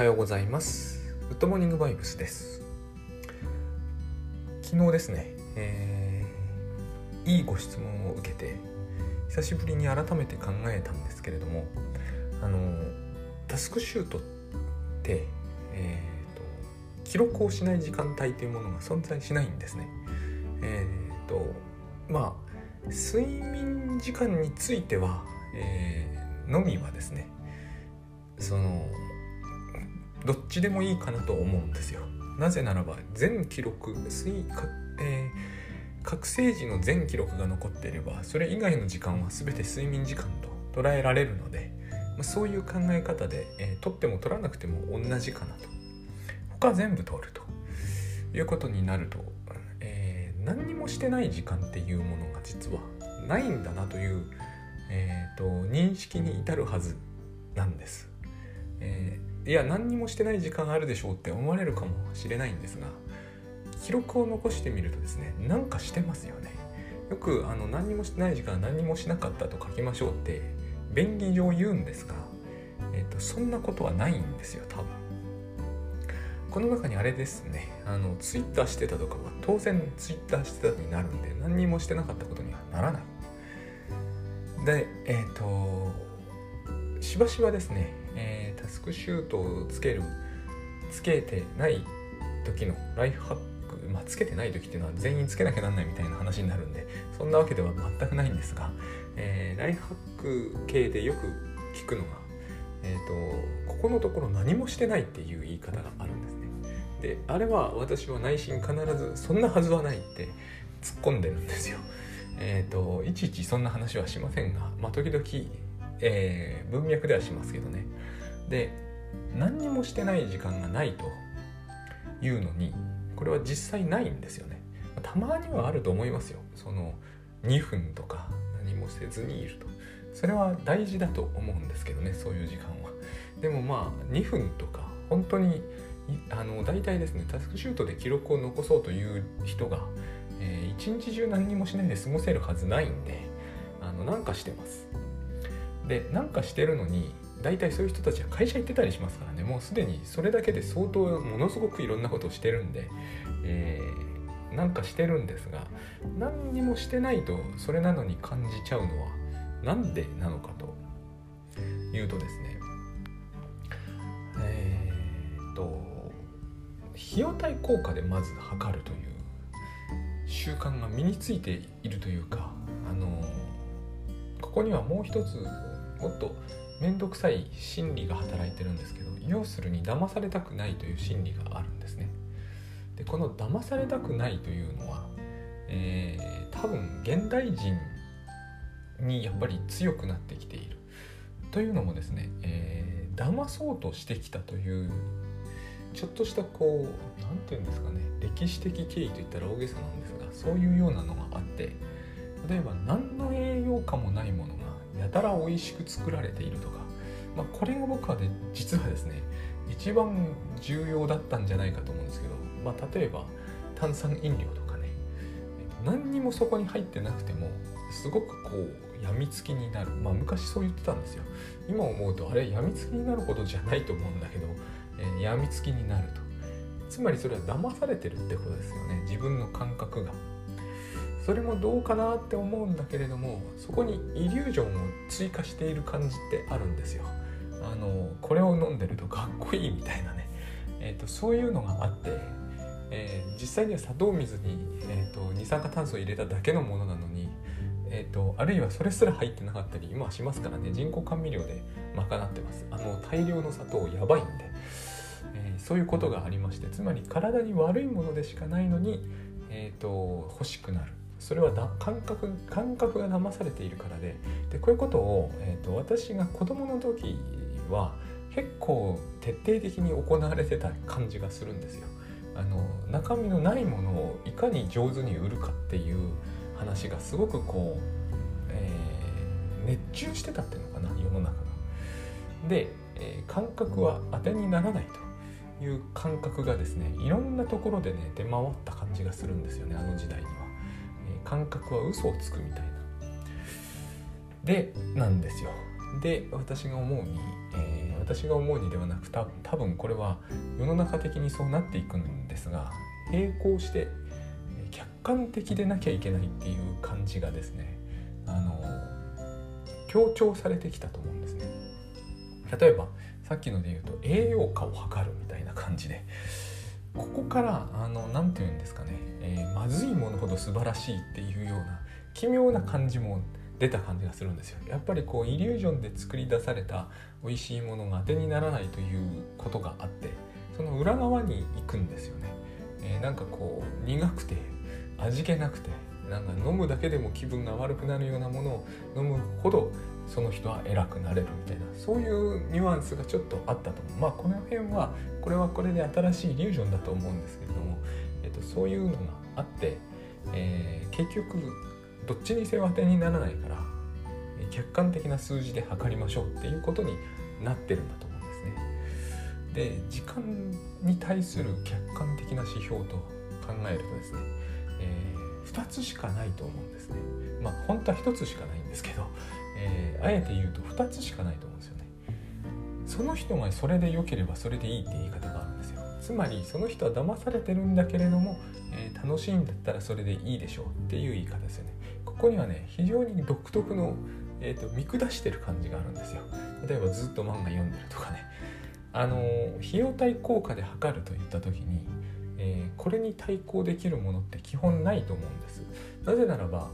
はようございます。グッドモーニングバイブスです。昨日ですね、えー、いいご質問を受けて久しぶりに改めて考えたんですけれどもあのタスクシュートって、えーと、記録をしない時間帯というものが存在しないんですね。えっ、ー、とまあ睡眠時間については、えー、のみはですねそのどっちでもいいかなと思うんですよ。なぜならば全記録水か、えー、覚醒時の全記録が残っていればそれ以外の時間は全て睡眠時間と捉えられるので、まあ、そういう考え方で、えー、取っても取らなくても同じかなと。他全部取ると。いうことになると、えー、何にもしてない時間っていうものが実はないんだなという、えーと認識に至るはずなんです。えー、いや何にもしてない時間あるでしょうって思われるかもしれないんですが記録を残してみるとですね何かしてますよね。よくあの何にもしてない時間何にもしなかったと書きましょうって便宜上言うんですが、えーと、そんなことはないんですよ多分。この中にあれですねあのツイッターしてたとかは当然ツイッターしてたになるんで何にもしてなかったことにはならない。でえっ、ー、としばしばですね、スクシュートをつけるつけてない時のライフハックまあつけてない時っていうのは全員つけなきゃなんないみたいな話になるんでそんなわけでは全くないんですが、えー、ライフハック系でよく聞くのが、えーと、ここのところ何もしてないっていう言い方があるんですね。であれは私は内心必ずそんなはずはないって突っ込んでるんですよ。えっ、ー、といちいちそんな話はしませんが、まあ、時々えー、文脈ではしますけどねで何にもしてない時間がないというのにこれは実際ないんですよね。たまにはあると思いますよ。その2分とか何もせずにいると。それは大事だと思うんですけどねそういう時間は。でもまあ2分とか本当にあの大体ですねタスクシュートで記録を残そうという人が、えー、一日中何にもしないで過ごせるはずないんであのなんかしてます。でなんかしてるのに大体そういう人たちは会社行ってたりしますからね。もうすでにそれだけで相当ものすごくいろんなことをしてるんで、えー、なんかしてるんですが何にもしてないとそれなのに感じちゃうのは何でなのかというとですねえー、っと費用対効果でまず測るという習慣が身についているというかあのここにはもう一つもっと面倒くさい心理が働いてるんですけど要するに騙されたくないという心理があるんですね。でこの騙されたくないというのは、えー、多分現代人にやっぱり強くなってきている。というのもですね、えー、騙そうとしてきたというちょっとしたこう何て言うんですかね歴史的経緯といったら大げさなんですがそういうようなのがあって例えば何の栄養価もないものやたら美味しく作られているとか、まあ、これが僕はね実はですね一番重要だったんじゃないかと思うんですけど、まあ、例えば炭酸飲料とかね。何にもそこに入ってなくてもすごくこうやみつきになる。まあ昔そう言ってたんですよ。今思うとあれやみつきになるほどじゃないと思うんだけど、えー、やみつきになると。つまりそれは騙されてるってことですよね。自分の感覚が。それもどうかなって思うんだけれどもそこにイリュージョンを追加している感じってあるんですよ。あのこれを飲んでるとかっこいいみたいなね、えーと、そういうのがあって、えー、実際には砂糖水に、えーと、二酸化炭素を入れただけのものなのに、えーと、あるいはそれすら入ってなかったり今はしますからね人工甘味料で賄ってます。あの大量の砂糖やばいんで、えー、そういうことがありましてつまり体に悪いものでしかないのに、えー、と欲しくなる。それはだ感覚感覚が騙されているからででこういうことを、えーと、私が子供の時は結構徹底的に行われてた感じがするんですよ。あの中身のないものをいかに上手に売るかっていう話がすごくこう、えー、熱中してたっていうのかな世の中が。で、えー、感覚は当てにならないという感覚がですねいろんなところでね出回った感じがするんですよねあの時代には。感覚は嘘をつくみたいな。でなんですよ。で私が思うに、えー、私が思うにではなく多分これは世の中的にそうなっていくんですが並行して客観的でなきゃいけないっていう感じがですねあの強調されてきたと思うんですね。例えばさっきので言うと栄養価を測るみたいな感じで。ここからあの何て言うんですかね、えー、まずいものほど素晴らしいっていうような奇妙な感じも出た感じがするんですよ。やっぱりこうイリュージョンで作り出された美味しいものが当てにならないということがあってその裏側に行くんですよね、えー、なんかこう苦くて味気なくてなんか飲むだけでも気分が悪くなるようなものを飲むほどその人は偉くなれるみたいなそういうニュアンスがちょっとあったと思うまあこの辺はこれはこれで新しいイリュージョンだと思うんですけれども、えっと、そういうのがあって、えー、結局どっちにせよ当てにならないから客観的な数字で測りましょうっていうことになってるんだと思うんですね。で時間に対する客観的な指標と考えるとですね、えー、2つしかないと思うんですね。まあ本当は1つしかないんですけど、えー、あえて言うと2つしかないと思うんですよね。その人がそれで良ければそれでいいって言い方があるんですよ。つまりその人は騙されてるんだけれども、えー、楽しいんだったらそれでいいでしょうっていう言い方ですよね。ここにはね非常に独特の、えーと、見下してる感じがあるんですよ。例えばずっと漫画読んでるとかね。あの費用対効果で測るといった時に、えー、これに対抗できるものって基本ないと思うんです。なぜならば、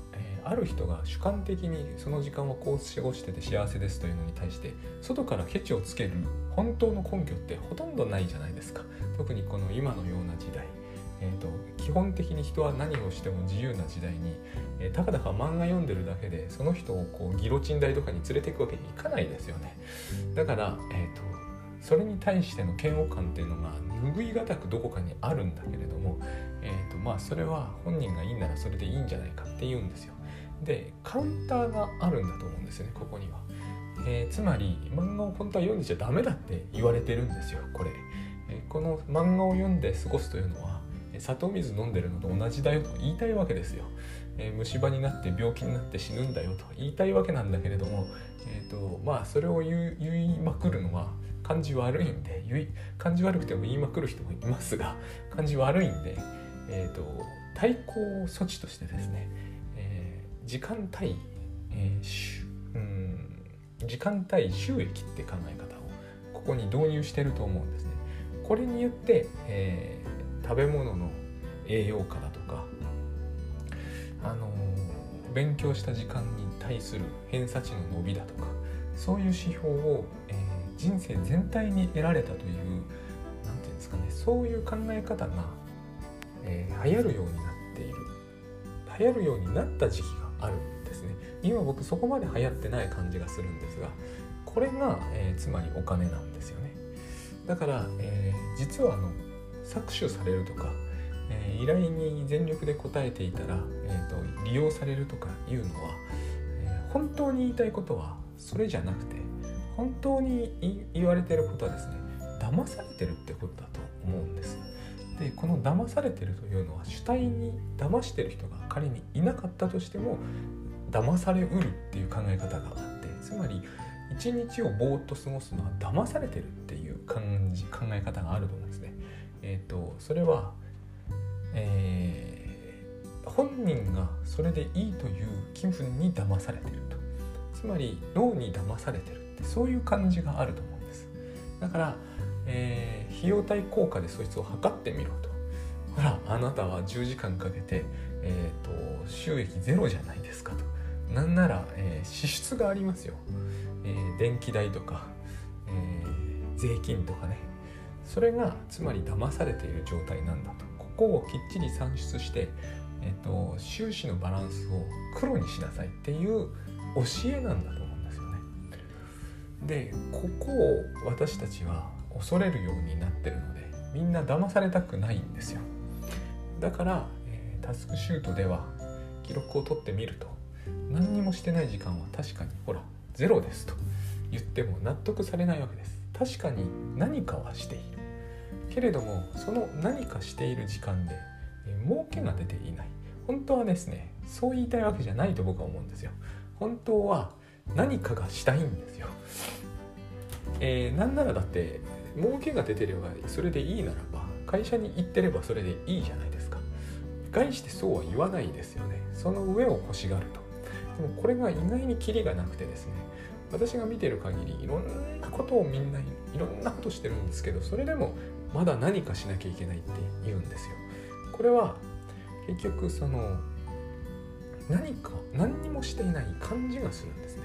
ある人が主観的にその時間はこう過ごしてて幸せですというのに対して外からケチをつける本当の根拠ってほとんどないじゃないですか。特にこの今のような時代。えーと、基本的に人は何をしても自由な時代に、えー、たかだか漫画読んでるだけでその人をこうギロチン台とかに連れていくわけにいかないですよね。だから、えーと、それに対しての嫌悪感っていうのが拭いがたくどこかにあるんだけれども、えーとまあ、それは本人がいいならそれでいいんじゃないかって言うんですよでカウンターがあるんだと思うんですよねここには、えー、つまり漫画を本当は読んでちゃダメだって言われてるんですよこれ、えー、この漫画を読んで過ごすというのは砂糖水飲んでるのと同じだよと言いたいわけですよ。えー、虫歯になって病気になって死ぬんだよと言いたいわけなんだけれども、えーとまあ、それを言いまくるのは感じ悪いんで言い感じ悪くても言いまくる人もいますが感じ悪いんで、えーと、対抗措置としてですね、時間対、えー、うん時間対収益って考え方をここに導入してると思うんですね。これによって、えー食べ物の栄養価だとかあの勉強した時間に対する偏差値の伸びだとかそういう指標を、えー、人生全体に得られたという何て言うんですかねそういう考え方が、えー、流行るようになっている流行るようになった時期があるんですね今僕そこまで流行ってない感じがするんですがこれが、えー、つまりお金なんですよねだから、えー、実はあの搾取されるとか、えー、依頼に全力で応えていたら、えーと、利用されるとかいうのは、え、本当に言いたいことはそれじゃなくて本当に言われてることはですね騙されてるってことだと思うんです。でこの騙されてるというのは主体に騙してる人が仮にいなかったとしても騙されうるっていう考え方があってつまり一日をぼーっと過ごすのは騙されてるっていう感じ考え方があると思うんですね。えーと、それは、えー、本人がそれでいいという気分に騙されてるとつまり脳に騙されてるってそういう感じがあると思うんですだから、えー、費用対効果でそいつを測ってみろと。ほらあなたは10時間かけて、えーと、収益ゼロじゃないですかと。なんなら、えー、支出がありますよ、えー、電気代とか、え、税金とかね。それがつまり騙されている状態なんだと。ここをきっちり算出して、えっと、収支のバランスを黒にしなさいっていう教えなんだと思うんですよね。でここを私たちは恐れるようになってるのでみんな騙されたくないんですよ。だから、えー、タスクシュートでは記録を取ってみると何にもしてない時間は確かにほらゼロですと言っても納得されないわけです。確かに何かはしているけれどもその何かしている時間で、え儲けが出ていない本当はですねそう言いたいわけじゃないと僕は思うんですよ本当は何かがしたいんですよえー、なんならだって儲けが出てればそれでいいならば会社に行ってればそれでいいじゃないですか。概してそうは言わないですよね。その上を欲しがると。でもこれが意外にキリがなくてですね。私が見てる限りいろんなことをみんないろんなことしてるんですけどそれでもまだ何かしなきゃいけないって言うんですよ。これは結局その何か何にもしていない感じがするんですね。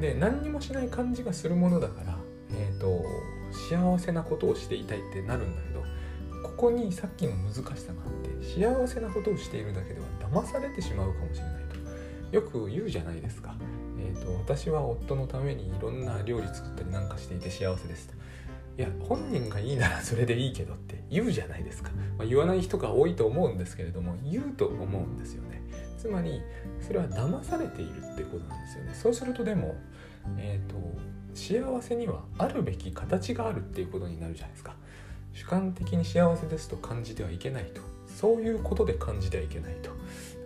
で何にもしない感じがするものだからえっ、ー、と幸せなことをしていたいってなるんだけどここにさっきの難しさがあって幸せなことをしているだけでは騙されてしまうかもしれないと。よく言うじゃないですか、えーと、私は夫のためにいろんな料理作ったりなんかしていて幸せですといや本人がいいならそれでいいけどって言うじゃないですか、まあ、言わない人が多いと思うんですけれども言うと思うんですよね。つまりそれは騙されているってことなんですよね。そうするとでもえっ、ー、と幸せにはあるべき形があるっていうことになるじゃないですか。主観的に幸せですと感じてはいけないと。そういうことで感じてはいけないと。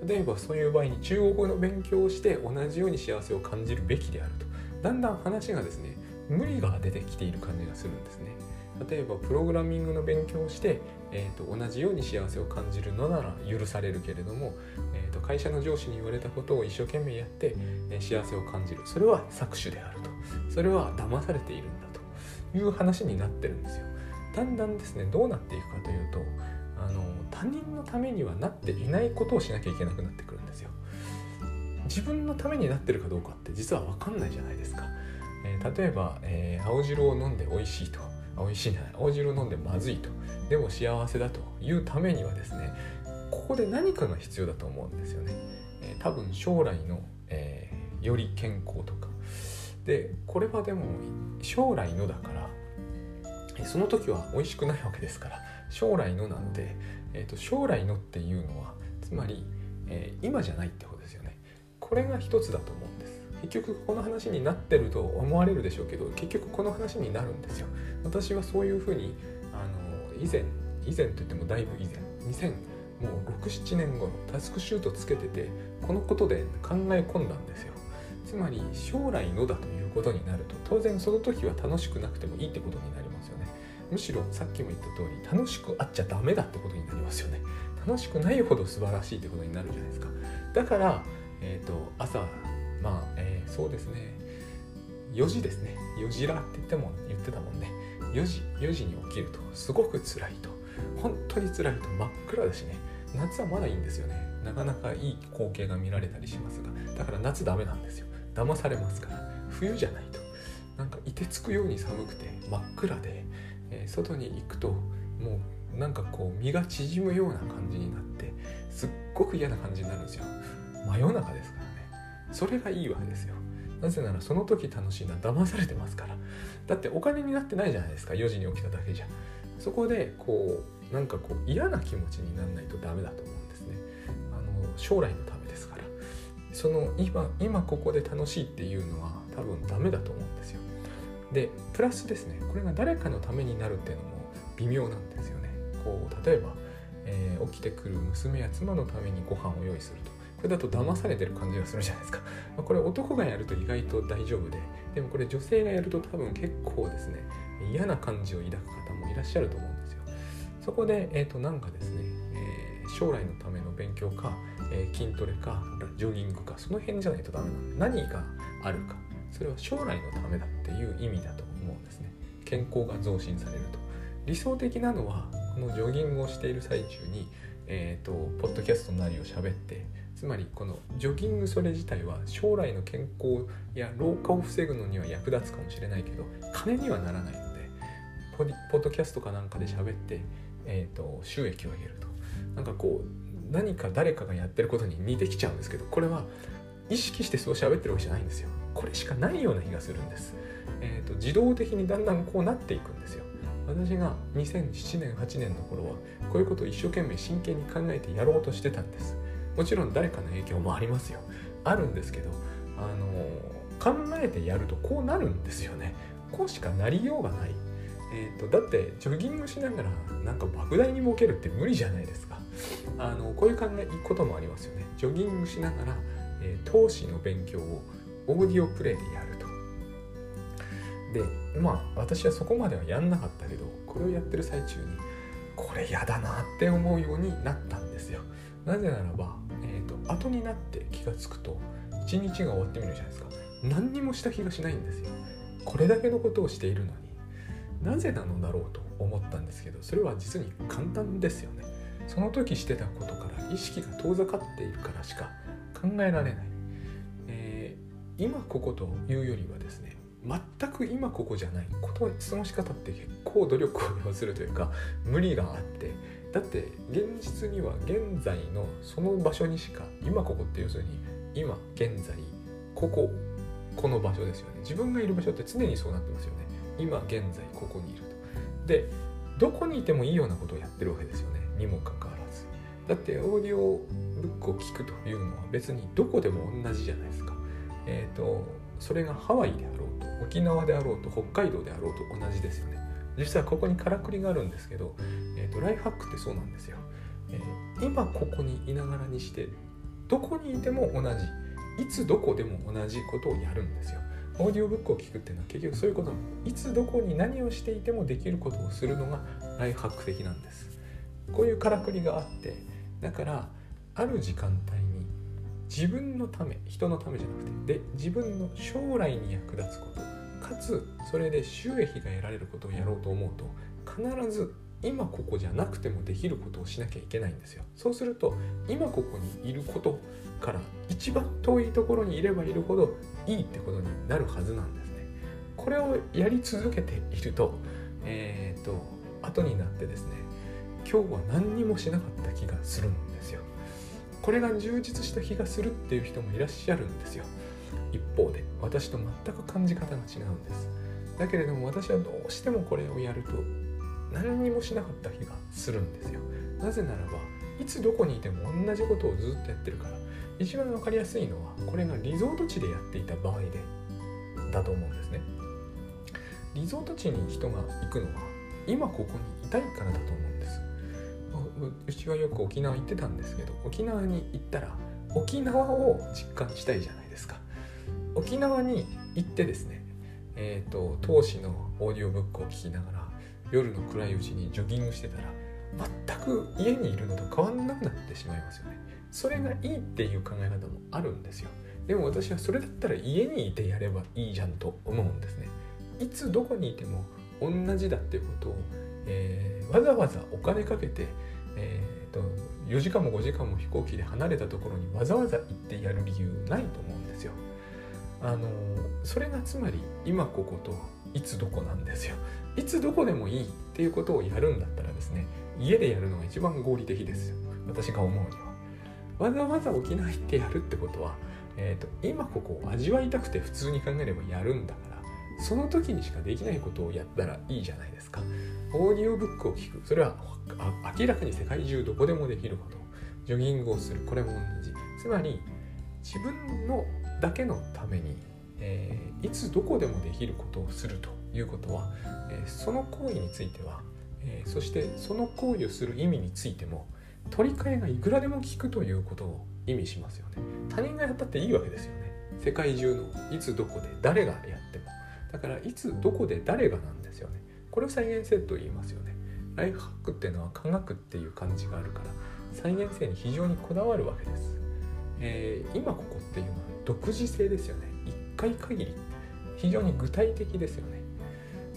例えばそういう場合に中国語の勉強をして同じように幸せを感じるべきであると。だんだん話がですね無理が出てきている感じがするんですね。例えばプログラミングの勉強をして、えーと、同じように幸せを感じるのなら許されるけれども、えーと、会社の上司に言われたことを一生懸命やって、えー、幸せを感じる。それは搾取であると。それは騙されているんだ。いう話になってるんですよ。だんだんですねどうなっていくかというとあの他人のためにはなっていないことをしなきゃいけなくなってくるんですよ。自分のためになってるかどうかって実は分かんないじゃないですか、えー、例えば、えー、青汁を飲んで美味しいと。美味しいな青汁を飲んでまずいと。でも幸せだというためにはですねここで何かが必要だと思うんですよね、えー、多分将来の、えより健康とかでこれはでも将来のだからその時は美味しくないわけですから将来のなので、えーと、将来のっていうのはつまり、えー、今じゃないってことですよね。これが一つだと思うんです。結局この話になってると思われるでしょうけど結局この話になるんですよ。私はそういうふうにあの以前以前といってもだいぶ以前2000もう67年後のタスクシュートつけててこのことで考え込んだんですよ。つまり将来のだということになると当然その時は楽しくなくてもいいってことになりますよね。むしろさっきも言った通り楽しくあっちゃダメだってことになりますよね。楽しくないほど素晴らしいってことになるじゃないですか。だからえっ、ー、と朝まあ、えー、そうですね。4時ですね。4時らって言っても言ってたもんね。4時4時に起きるとすごく辛いと。本当に辛いと。真っ暗だしね。夏はまだいいんですよね。なかなかいい光景が見られたりしますが。だから夏ダメなんですよ。騙されますから冬じゃないと。なんか凍てつくように寒くて真っ暗で、えー、外に行くともうなんかこう身が縮むような感じになってすっごく嫌な感じになるんですよ。真夜中ですからね。それがいいわけですよ。なぜならその時楽しいのは騙されてますから。だってお金になってないじゃないですか4時に起きただけじゃ。そこでこうなんかこう嫌な気持ちにならないとダメだと思うんですね。あの将来のためですから。その今今ここで楽しいっていうのは多分ダメだと思うんですよ。でプラスですねこれが誰かのためになるっていうのも微妙なんですよね。こう例えば、えー、起きてくる娘や妻のためにご飯を用意すると。これだと騙されてる感じがするじゃないですか、ま、これ男がやると意外と大丈夫で。でもこれ女性がやると多分結構ですね嫌な感じを抱く方もいらっしゃると思うんですよ。そこで、えー、となんかですね、えー、将来のための勉強か、えー、筋トレかジョギングかその辺じゃないとダメなんで何があるかそれは将来のためだっていう意味だと思うんですね。健康が増進されると。理想的なのはこのジョギングをしている最中にえーと、ポッドキャストなりを喋ってつまりこのジョギングそれ自体は将来の健康や老化を防ぐのには役立つかもしれないけど金にはならないのでポッドキャストかなんかで喋って、えーと収益を上げると。なんかこう何か誰かがやってることに似てきちゃうんですけどこれは意識してそう喋ってるわけじゃないんですよ。これしかないような気がするんです、えーと、自動的にだんだんこうなっていくんですよ。私が2007年8年の頃はこういうことを一生懸命真剣に考えてやろうとしてたんです。もちろん誰かの影響もありますよ。あるんですけどあの考えてやるとこうなるんですよね。こうしかなりようがない。えーと、だってジョギングしながらなんか莫大に儲けるって無理じゃないですか。あのこういう考えこともありますよね。ジョギングしながらえー、投資の勉強をオーディオプレイでやると。でまあ私はそこまではやんなかったけどこれをやってる最中にこれ嫌だなって思うようになったんですよ。なぜならば、えーと、後になって気が付くと一日が終わってみるじゃないですか。何にもした気がしないんですよ。これだけのことをしているのになぜなのだろうと思ったんですけどそれは実に簡単ですよね。その時してたことから意識が遠ざかっているからしか考えられない、えー、今ここというよりはですね全く今ここじゃないこと質問し方って結構努力を要するというか無理があってだって現実には現在のその場所にしか今ここって要するに今現在こここの場所ですよね。自分がいる場所って常にそうなってますよね。今現在ここにいると。でどこにいてもいいようなことをやってるわけですよね。にもかかわらず。だってオーディオブックを聞くというのは別にどこでも同じじゃないですか。え、ー、とそれがハワイであろうと沖縄であろうと北海道であろうと同じですよね。実はここにからくりがあるんですけど、えーと、ライフハックってそうなんですよ、えー、今ここにいながらにしてどこにいても同じいつどこでも同じことをやるんですよ。オーディオブックを聞くっていうのは結局そういうことなのいつどこに何をしていてもできることをするのがライフハック的なんです。こういうからくりがあってだからある時間帯に自分のため人のためじゃなくてで自分の将来に役立つことかつそれで収益が得られることをやろうと思うと必ず今ここじゃなくてもできることをしなきゃいけないんですよ。そうすると今ここにいることから一番遠いところにいればいるほどいいってことになるはずなんですね。これをやり続けているとえっ、ー、と後になってですね今日は何にもしなかった気がするんですよ。これが充実した気がするっていう人もいらっしゃるんですよ。一方で私と全く感じ方が違うんです。だけれども私はどうしてもこれをやると何にもしなかった気がするんですよ。なぜならばいつどこにいても同じことをずっとやってるから一番分かりやすいのはこれがリゾート地でやっていた場合でだと思うんですね。リゾート地に人が行くのは今ここにいたいからだと思うんです。うちはよく沖縄行ってたんですけど沖縄に行ったら沖縄を実感したいじゃないですか。沖縄に行ってですねえっ、ー、と当時のオーディオブックを聞きながら夜の暗いうちにジョギングしてたら全く家にいるのと変わんなくなってしまいますよね。それがいいっていう考え方もあるんですよ。でも私はそれだったら家にいてやればいいじゃんと思うんですね。いつどこにいても同じだっていうことを、えー、わざわざお金かけて、4時間も5時間も飛行機で離れたところにわざわざ行ってやる理由ないと思うんですよ。あのそれがつまり今ここといつどこなんですよ。いつどこでもいいっていうことをやるんだったらですね家でやるのが一番合理的ですよ。私が思うには。わざわざ沖縄行ってやるってことは、えーと、今ここを味わいたくて普通に考えればやるんだからその時にしかできないことをやったらいいじゃないですか。オーディオブックを聞く。それは明らかに世界中どこでもできること。ジョギングをする。これも同じ。つまり自分のだけのために、えー、いつどこでもできることをするということは、えー、その行為については、えー、そしてその行為をする意味についても取り替えがいくらでも効くということを意味しますよね。他人がやったっていいわけですよね。世界中のいつどこで誰がやっても。だからいつどこで誰がなんですよね。これを再現性と言いますよね。ライフハックっていうのは科学っていう感じがあるから再現性に非常にこだわるわけです、えー、今ここっていうのは独自性ですよね。一回限り。非常に具体的ですよね。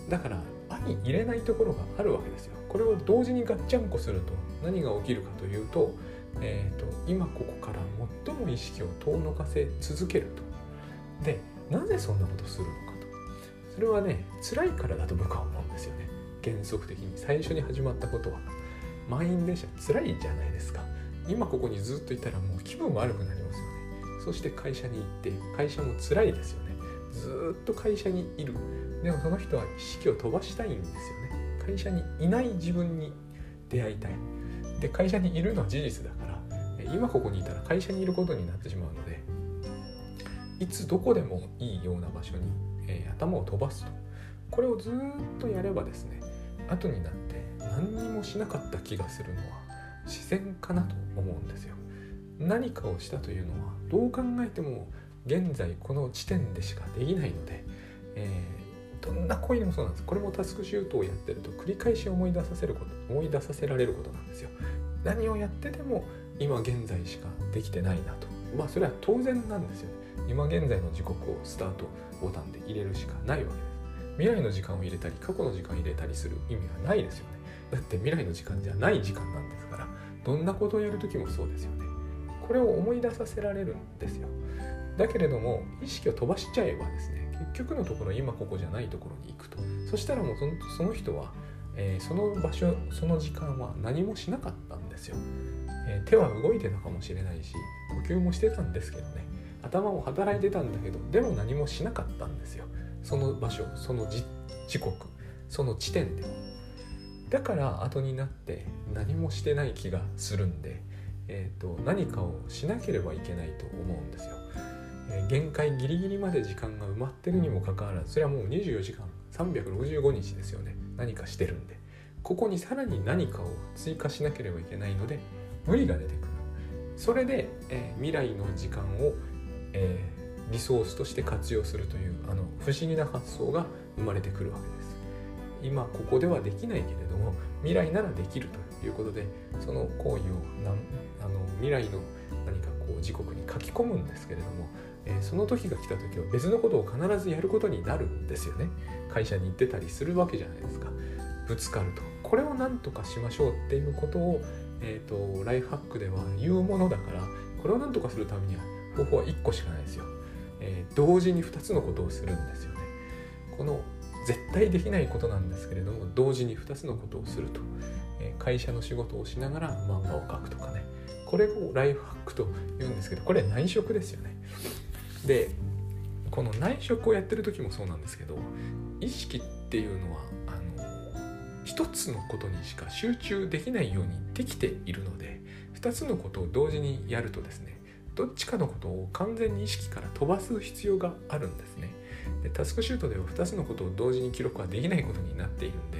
だから相入れないところがあるわけですよ。これを同時にガッチャンコすると何が起きるかというと,、えーと、今ここから最も意識を遠のかせ続けると。でなぜそんなことするのか。それはね辛いからだと僕は思うんですよね。原則的に。最初に始まったことは。満員電車辛いじゃないですか。今ここにずっといたらもう気分悪くなりますよね。そして会社に行って会社も辛いですよね。ずっと会社にいる。でもその人は意識を飛ばしたいんですよね。会社にいない自分に出会いたい。で会社にいるのは事実だから。今ここにいたら会社にいることになってしまうのでいつどこでもいいような場所に、えー、頭を飛ばすと。これをずっとやればですね後になって何にもしなかった気がするのは自然かなと思うんですよ。何かをしたというのはどう考えても現在この地点でしかできないので、えー、どんな行為でもそうなんです。これもタスクシュートをやってると繰り返し思い出させること思い出させられることなんですよ。何をやってても今現在しかできてないなと。まあそれは当然なんですよ今現在の時刻をスタートボタンで入れるしかないわけ。です未来の時間を入れたり過去の時間を入れたりする意味がないですよね。だって未来の時間じゃない時間なんですからどんなことをやる時もそうですよね。これを思い出させられるんですよ。だけれども意識を飛ばしちゃえばですね結局のところ今ここじゃないところに行くと。そしたらもうその人は、えー、その場所その時間は何もしなかったんですよ、えー、手は動いてたかもしれないし呼吸もしてたんですけどね。頭も働いてたんだけどでも何もしなかったんですよ。その場所その時刻その地点で。はだから後になって何もしてない気がするんで、えーと、何かをしなければいけないと思うんですよ、え、限界ギリギリまで時間が埋まってるにもかかわらずそれはもう24時間365日ですよね。何かしてるんで。ここにさらに何かを追加しなければいけないので無理が出てくる。それで、えー、未来の時間を、えー、リソースとして活用するというあの不思議な発想が生まれてくるわけです。今ここではできないけれども未来ならできるということでその行為をなんあの未来の何かこう時刻に書き込むんですけれども、えー、その時が来た時は別のことを必ずやることになるんですよね。会社に行ってたりするわけじゃないですか。ぶつかると。これを何とかしましょうっていうことを、えーと、ライフハックでは言うものだからこれを何とかするためには方法は1個しかないですよ、えー、同時に2つのことをするんですよね。この絶対できないことなんですけれども同時に2つのことをすると、え会社の仕事をしながら漫画を描くとかね。これをライフハックと言うんですけどこれ内職ですよね。でこの内職をやってる時もそうなんですけど意識っていうのはあの一つのことにしか集中できないようにできているので2つのことを同時にやるとですねどっちかのことを完全に意識から飛ばす必要があるんですね。でタスクシュートでは2つのことを同時に記録はできないことになっているんで、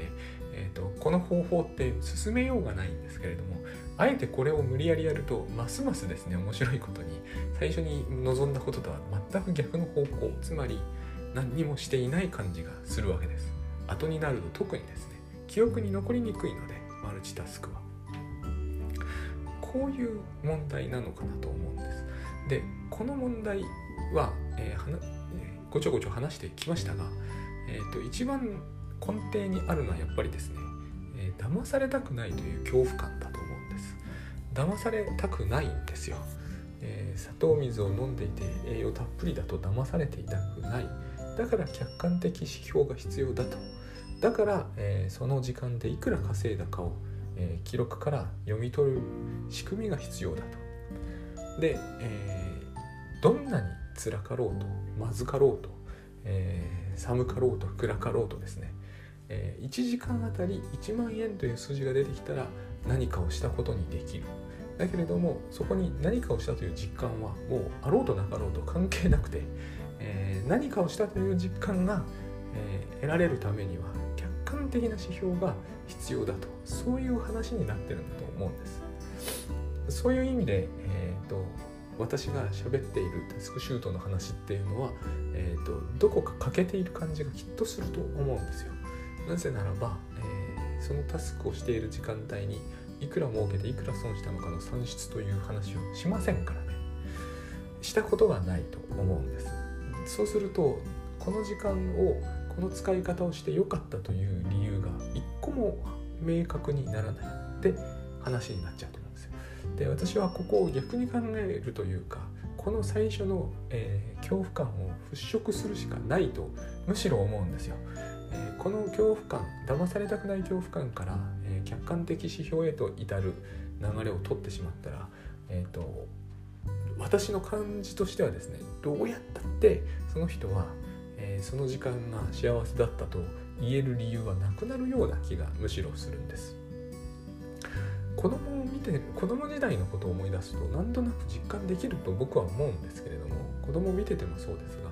えーと、この方法って進めようがないんですけれどもあえてこれを無理やりやるとますますですね面白いことに最初に望んだこととは全く逆の方向つまり何にもしていない感じがするわけです。後になると特にですね記憶に残りにくいのでマルチタスクは。こういう問題なのかなと思うんです。でこの問題は、えーごちょごちょ話してきましたが、えーと、一番根底にあるのはやっぱりですね、えー、騙されたくないという恐怖感だと思うんです。騙されたくないんですよ、えー、砂糖水を飲んでいて栄養たっぷりだと騙されていたくない。だから客観的指標が必要だと。だから、えー、その時間でいくら稼いだかを、え記録から読み取る仕組みが必要だと。で、えどんなに辛かろうとまずかろうと、えー、寒かろうと暗かろうとですね、えー、1時間あたり1万円という数字が出てきたら何かをしたことにできる。だけれどもそこに何かをしたという実感はもうあろうとなかろうと関係なくて、えー、何かをしたという実感が、えー、得られるためには客観的な指標が必要だと。そういう話になってるんだと思うんです。そういう意味で、えーと私が喋っているタスクシュートの話っていうのは、えーと、どこか欠けている感じがきっとすると思うんですよ。なぜならば、えー、そのタスクをしている時間帯にいくら儲けていくら損したのかの算出という話をしませんからね。したことがないと思うんです。そうするとこの時間をこの使い方をしてよかったという理由が一個も明確にならないって話になっちゃうとで私はここを逆に考えるというかこの最初の、えー、恐怖感を払拭するしかないとむしろ思うんですよ。えー、この恐怖感騙されたくない恐怖感から、えー、客観的指標へと至る流れを取ってしまったら、えーと、私の感じとしてはですねどうやったってその人は、えー、その時間が幸せだったと言える理由はなくなるような気がむしろするんです。子供を見て子供時代のことを思い出すとなんとなく実感できると僕は思うんですけれども子供を見ててもそうですが、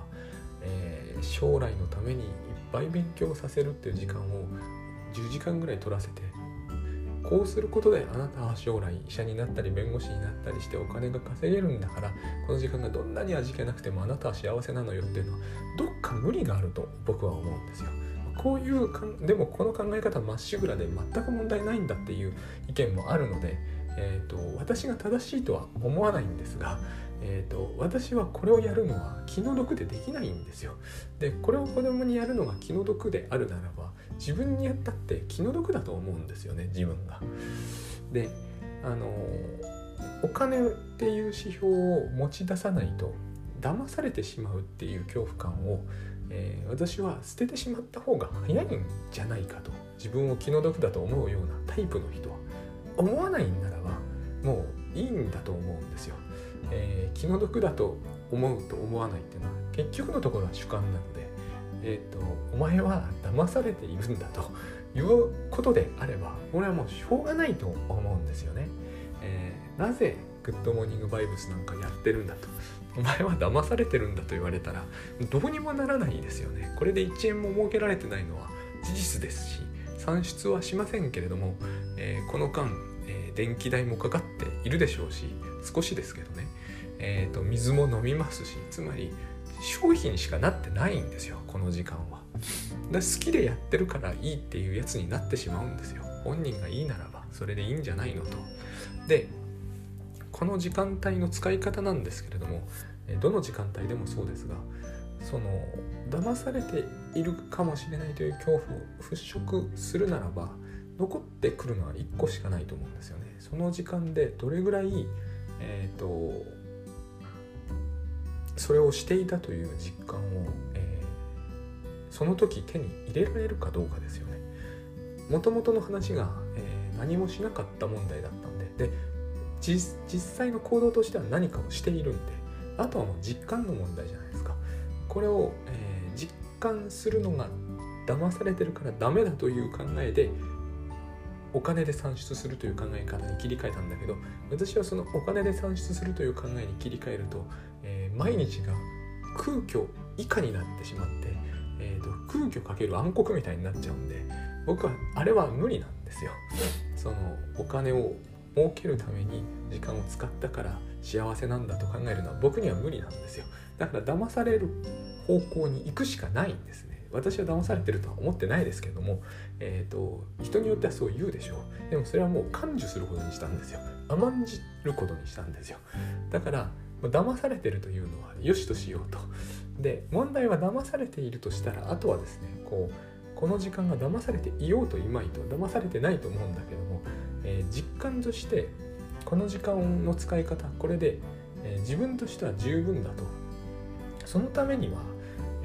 えー、将来のためにいっぱい勉強させるっていう時間を10時間ぐらい取らせてこうすることであなたは将来医者になったり弁護士になったりしてお金が稼げるんだからこの時間がどんなに味気なくてもあなたは幸せなのよっていうのはどっか無理があると僕は思うんですよ。こういうかでもこの考え方まっしぐらで全く問題ないんだっていう意見もあるので、えーと、私が正しいとは思わないんですが、えーと、私はこれをやるのは気の毒でできないんですよ。でこれを子供にやるのが気の毒であるならば自分にやったって気の毒だと思うんですよね自分が。であのお金っていう指標を持ち出さないと騙されてしまうっていう恐怖感を、えー、私は捨ててしまった方が早いんじゃないかと自分を気の毒だと思うようなタイプの人は思わないんならばもういいんだと思うんですよ。えー、気の毒だと思うと思わないっていうのは結局のところは主観なのでえーと、お前は騙されているんだと いうことであれば俺はもうしょうがないと思うんですよね。えー、なぜグッドモーニングバイブスなんかやってるんだとお前は騙されてるんだと言われたらどうにもならないですよね。これで1円も儲けられてないのは事実ですし算出はしませんけれども、えー、この間、えー、電気代もかかっているでしょうし少しですけどね、えーと水も飲みますしつまり商品しかなってないんですよこの時間は。だ好きでやってるからいいっていうやつになってしまうんですよ。本人がいいならばそれでいいんじゃないのと。でこの時間帯の使い方なんですけれどもどの時間帯でもそうですがその騙されているかもしれないという恐怖を払拭するならば残ってくるのは1個しかないと思うんですよねその時間でどれぐらいえっ、ー、とそれをしていたという実感を、えー、その時手に入れられるかどうかですよね。もともとの話が、えー、何もしなかった問題だったんでで実際の行動としては何かをしているんであとはもう実感の問題じゃないですか。これを、えー、実感するのが騙されてるからダメだという考えでお金で算出するという考え方に切り替えたんだけど私はそのお金で算出するという考えに切り替えると、えー、毎日が空虚以下になってしまって、えーと、空虚かける暗黒みたいになっちゃうんで僕はあれは無理なんですよ。そのお金を儲けるために時間を使ったから幸せなんだと考えるのは僕には無理なんですよ。だから騙される方向に行くしかないんですね。私は騙されてるとは思ってないですけども、えーと、人によってはそう言うでしょうでもそれはもう感受することにしたんですよ甘んじることにしたんですよだから騙されてるというのは良しとしようとで問題は騙されているとしたらあとはですねこうこの時間が騙されていようといまいと騙されてないと思うんだけども、えー、実感としてこの時間の使い方これで、えー、自分としては十分だと。そのためには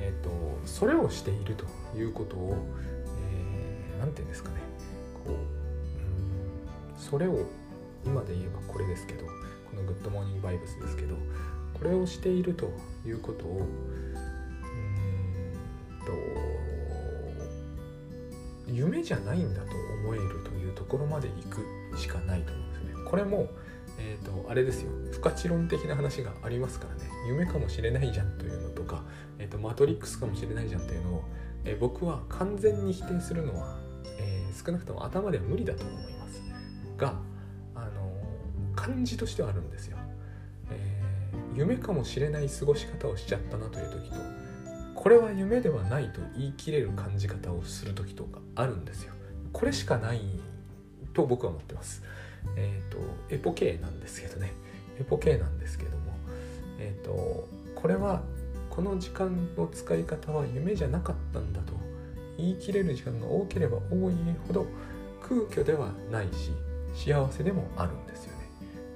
えーと、それをしているということを何、えー、て言うんですかね。こう、うん、それを今で言えばこれですけどこの「グッドモーニングバイブス」ですけどこれをしているということをうんと夢じゃないんだと思えるというところまで行くしかないと思うんですね。これもえーと、あれですよ。不可知論的な話がありますからね。夢かもしれないじゃんというのとか、えーと、マトリックスかもしれないじゃんというのを、えー、僕は完全に否定するのは、えー、少なくとも頭では無理だと思います。が、あの感じとしてはあるんですよ、え夢かもしれない過ごし方をしちゃったなという時とこれは夢ではないと言い切れる感じ方をする時とかあるんですよ。これしかないと僕は思ってます。えっ、ー、とエポケーなんですけどね。エポケーなんですけども。えっ、ー、とこれはこの時間の使い方は夢じゃなかったんだと言い切れる時間が多ければ多いほど空虚ではないし幸せでもあるんですよね。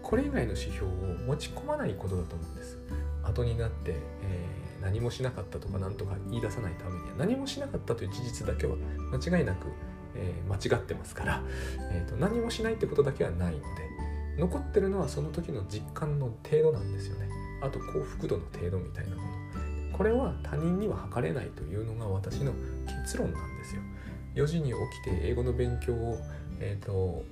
これ以外の指標を持ち込まないことだと思うんです。後になって、えー、何もしなかったとか何とか言い出さないためには何もしなかったという事実だけは間違いなくえー、間違ってますから、えーと、何もしないってことだけはないので残ってるのはその時の実感の程度なんですよね。あと幸福度の程度みたいなもの。これは他人には測れないというのが私の結論なんですよ。4時に起きて英語の勉強をえっ、ー、と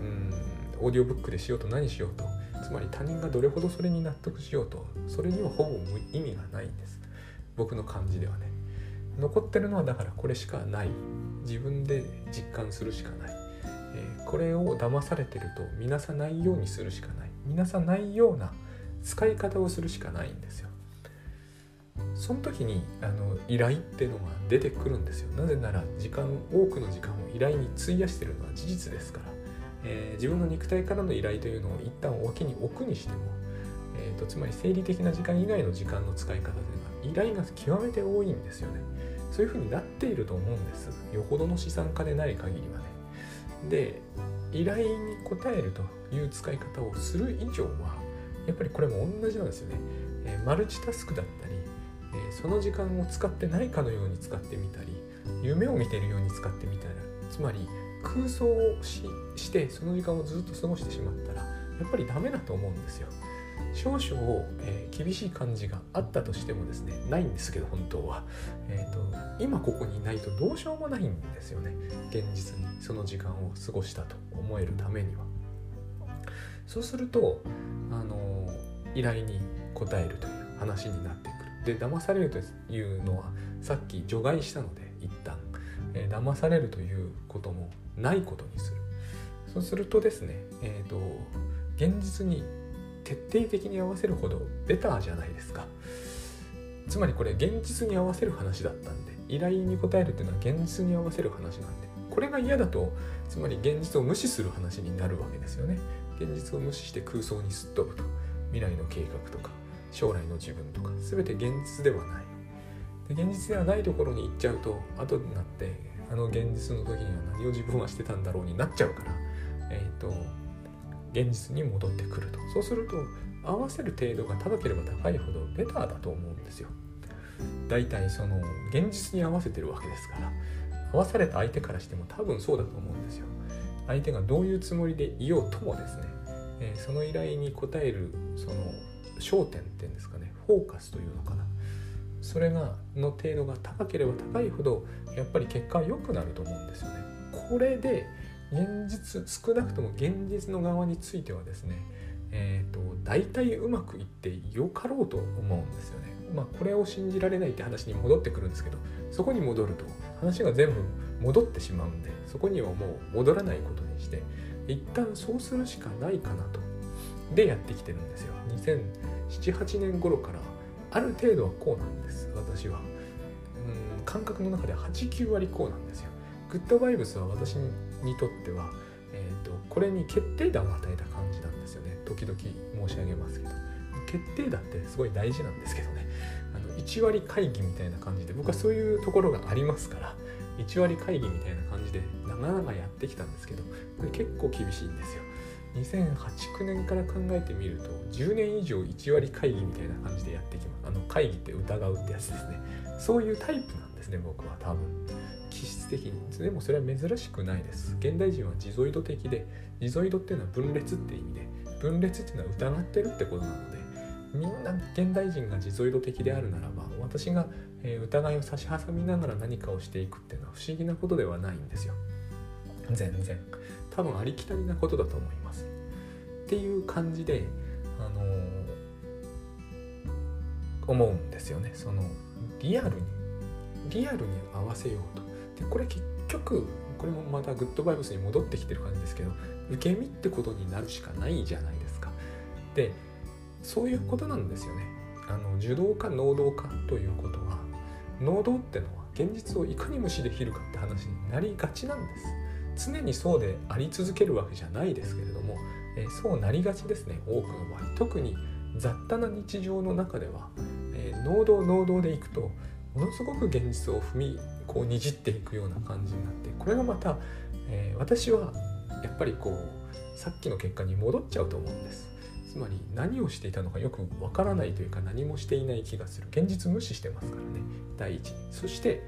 うんオーディオブックでしようと何しようとつまり他人がどれほどそれに納得しようとそれにはほぼ意味がないんです。僕の感じではね。残ってるのはだからこれしかない。自分で実感するしかない、えー、これを騙されてると見なさないようにするしかない。見なさないような使い方をするしかないんですよ。その時にあの依頼ってのが出てくるんですよ。なぜなら時間多くの時間を依頼に費やしてるのは事実ですから、えー、自分の肉体からの依頼というのを一旦脇に置くにしても、えーと、つまり生理的な時間以外の時間の使い方というのは依頼が極めて多いんですよね。そういうふうになっていると思うんです。よほどの資産家でない限りはね。で依頼に応えるという使い方をする以上はやっぱりこれも同じなんですよね、えー、マルチタスクだったりえその時間を使ってないかのように使ってみたり夢を見ているように使ってみたらつまり空想をしてその時間をずっと過ごしてしまったらやっぱりダメだと思うんですよ。少々、えー、厳しい感じがあったとしてもですねないんですけど本当は、えーと、今ここにいないとどうしようもないんですよね。現実にその時間を過ごしたと思えるためには。そうするとあの依頼に応えるという話になってくる。で騙されるというのはさっき除外したので一旦、えー、騙されるということもないことにする。そうするとですねえ、ー、と現実に徹底的に合わせるほどベターじゃないですか。つまりこれ現実に合わせる話だったんで依頼に応えるっていうのは現実に合わせる話なんでこれが嫌だとつまり現実を無視する話になるわけですよね。現実を無視して空想にすっ飛ぶと未来の計画とか将来の自分とか全て現実ではない。で現実ではないところに行っちゃうと後になってあの現実の時には何を自分はしてたんだろうになっちゃうからえっ、ー、と現実に戻ってくると。そうすると合わせる程度が高ければ高いほどベターだと思うんですよ。大体その現実に合わせてるわけですから合わされた相手からしても多分そうだと思うんですよ。相手がどういうつもりでいようともですね、えー、その依頼に応えるその焦点っていうんですかねフォーカスというのかな。それがの程度が高ければ高いほどやっぱり結果は良くなると思うんですよね。これで現実少なくとも現実の側についてはですねえーと、大体うまくいってよかろうと思うんですよね。まあこれを信じられないって話に戻ってくるんですけどそこに戻ると話が全部戻ってしまうんでそこにはもう戻らないことにして一旦そうするしかないかなとでやってきてるんですよ。2007,8年頃からある程度はこうなんです。私は。うん感覚の中で89割こうなんですよ。グッドバイブスは私にとっては、えーと、これに決定打を与えた感じなんですよね。時々申し上げますけど。決定打ってすごい大事なんですけどね。あの1割会議みたいな感じで僕はそういうところがありますから1割会議みたいな感じで長々やってきたんですけどこれ結構厳しいんですよ。2008年から考えてみると10年以上1割会議みたいな感じでやってきます。あの会議って疑うってやつですね。そういうタイプなんですね僕は多分。気質的に。でもそれは珍しくないです。現代人は地ゾイド的で地ゾイドっていうのは分裂って意味で分裂っていうのは疑ってるってことなのでみんな現代人が地ゾイド的であるならば私が疑いを差し挟みながら何かをしていくっていうのは不思議なことではないんですよ。全然。多分ありきたりなことだと思います。っていう感じであのー、思うんですよね。そのリアルにリアルに合わせようと。でこれ結局これもまたグッドバイブスに戻ってきてる感じですけど受け身ってことになるしかないじゃないですか。でそういうことなんですよね。あの受動か能動かということは能動ってのは現実をいかに無視できるかって話になりがちなんです。常にそうであり続けるわけじゃないですけれども、えー、そうなりがちですね多くの場合。特に雑多な日常の中では、えー、能動能動でいくとものすごく現実を踏みこうにじっていくような感じになってこれがまた、えー、私はやっぱりこうさっきの結果に戻っちゃうと思うんです。つまり何をしていたのかよくわからないというか何もしていない気がする。現実無視してますからね。第一。そして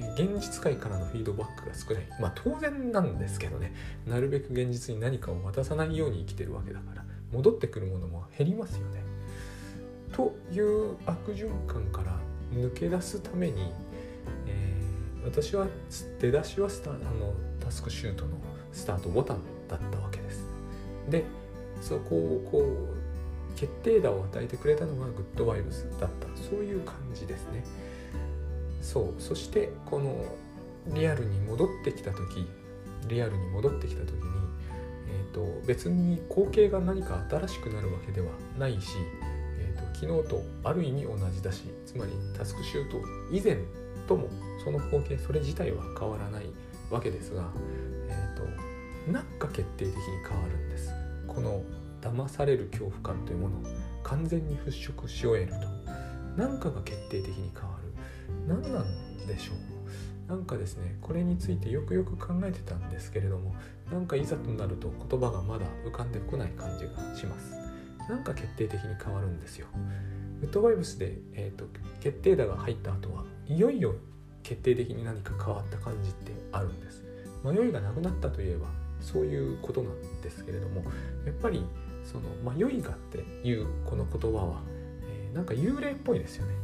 え、現実界からのフィードバックが少ないまあ当然なんですけどねなるべく現実に何かを渡さないように生きてるわけだから戻ってくるものも減りますよね。という悪循環から抜け出すために、えー、私は出だしはスタあのタスクシュートのスタートボタンだったわけです。でそこをこう決定打を与えてくれたのがグッドバイブスだったそういう感じですね。そうそしてこのリアルに戻ってきた時リアルに戻ってきた時に、えーと、別に光景が何か新しくなるわけではないし、えーと、昨日とある意味同じだしつまりタスクシュート以前ともその光景それ自体は変わらないわけですが、えーと、なんか決定的に変わるんです。この騙される恐怖感というものを完全に払拭し終えると。何かが決定的に変わる。何なんでしょう？なんかですねこれについてよくよく考えてたんですけれどもなんかいざとなると言葉がまだ浮かんでこない感じがします。なんか決定的に変わるんですよ。ウッドバイブスで、えーと、決定打が入った後はいよいよ決定的に何か変わった感じってあるんです。迷いがなくなったといえばそういうことなんですけれどもやっぱりその迷いがっていうこの言葉は、えー、なんか幽霊っぽいですよね。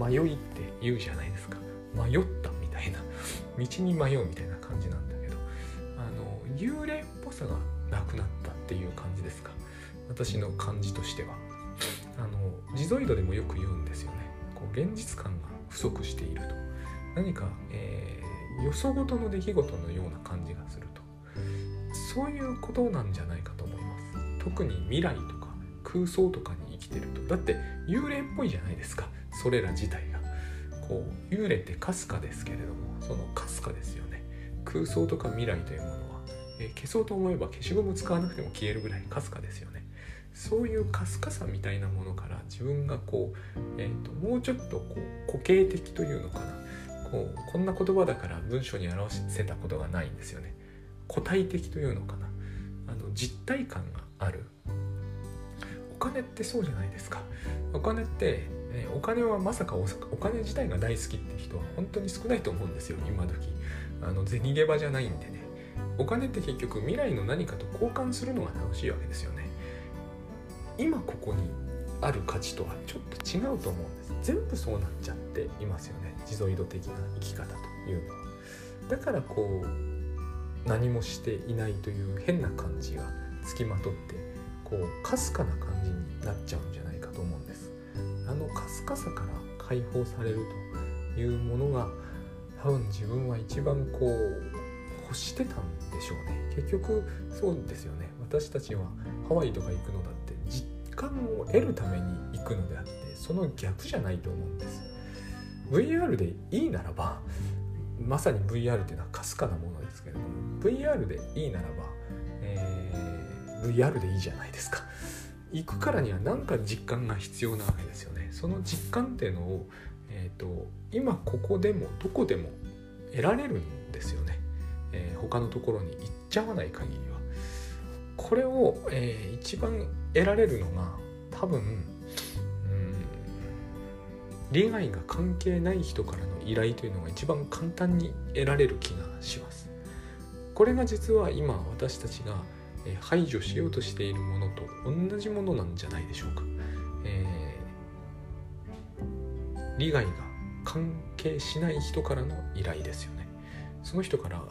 迷いって言うじゃないですか。迷ったみたいな。道に迷うみたいな感じなんだけど。あの幽霊っぽさがなくなったっていう感じですか。私の感じとしては。あの地蔵井戸でもよく言うんですよね。こう現実感が不足していると。何か、えー、よそごとの出来事のような感じがすると。そういうことなんじゃないかと思います。特に未来とか空想とかに生きてると。だって幽霊っぽいじゃないですか。それら自体がこう幽霊ってかすかですけれどもそのかすかですよね。空想とか未来というものは、えー、消そうと思えば消しゴム使わなくても消えるぐらいかすかですよね。そういうかすかさみたいなものから自分がこう、えーと、もうちょっとこう固形的というのかな。こうこんな言葉だから文章に表せたことがないんですよね。固体的というのかな。あの実体感がある。お金ってそうじゃないですか。お金ってえお金はまさかお金自体が大好きって人は本当に少ないと思うんですよ今時。あの銭ゲバじゃないんでね。お金って結局未来の何かと交換するのが楽しいわけですよね。今ここにある価値とはちょっと違うと思うんです。全部そうなっちゃっていますよね。地蔵井戸的な生き方というのは。だからこう何もしていないという変な感じがつきまとってこうかすかな感じになっちゃうんじゃないあのかすかさから解放されるというものが多分自分は一番こう欲してたんでしょうね。結局そうですよね。私たちはハワイとか行くのだって実感を得るために行くのであってその逆じゃないと思うんです。VR でいいならばまさに VR っていうのはかすかなものですけれども VR でいいならば、えー、VR でいいじゃないですか。行くからには何か実感が必要なわけですよね。その実感っていうのを、えーと、今ここでもどこでも得られるんですよね、えー、他のところに行っちゃわない限りは。これを、えー、一番得られるのが多分うん利害が関係ない人からの依頼というのが一番簡単に得られる気がします。これが実は今私たちがえ排除しようとしているものと同じものなんじゃないでしょうか、えー、利害が関係しない人からの依頼ですよね。その人から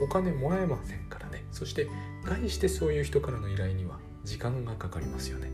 お金もらえませんからね。そして概してそういう人からの依頼には時間がかかりますよね。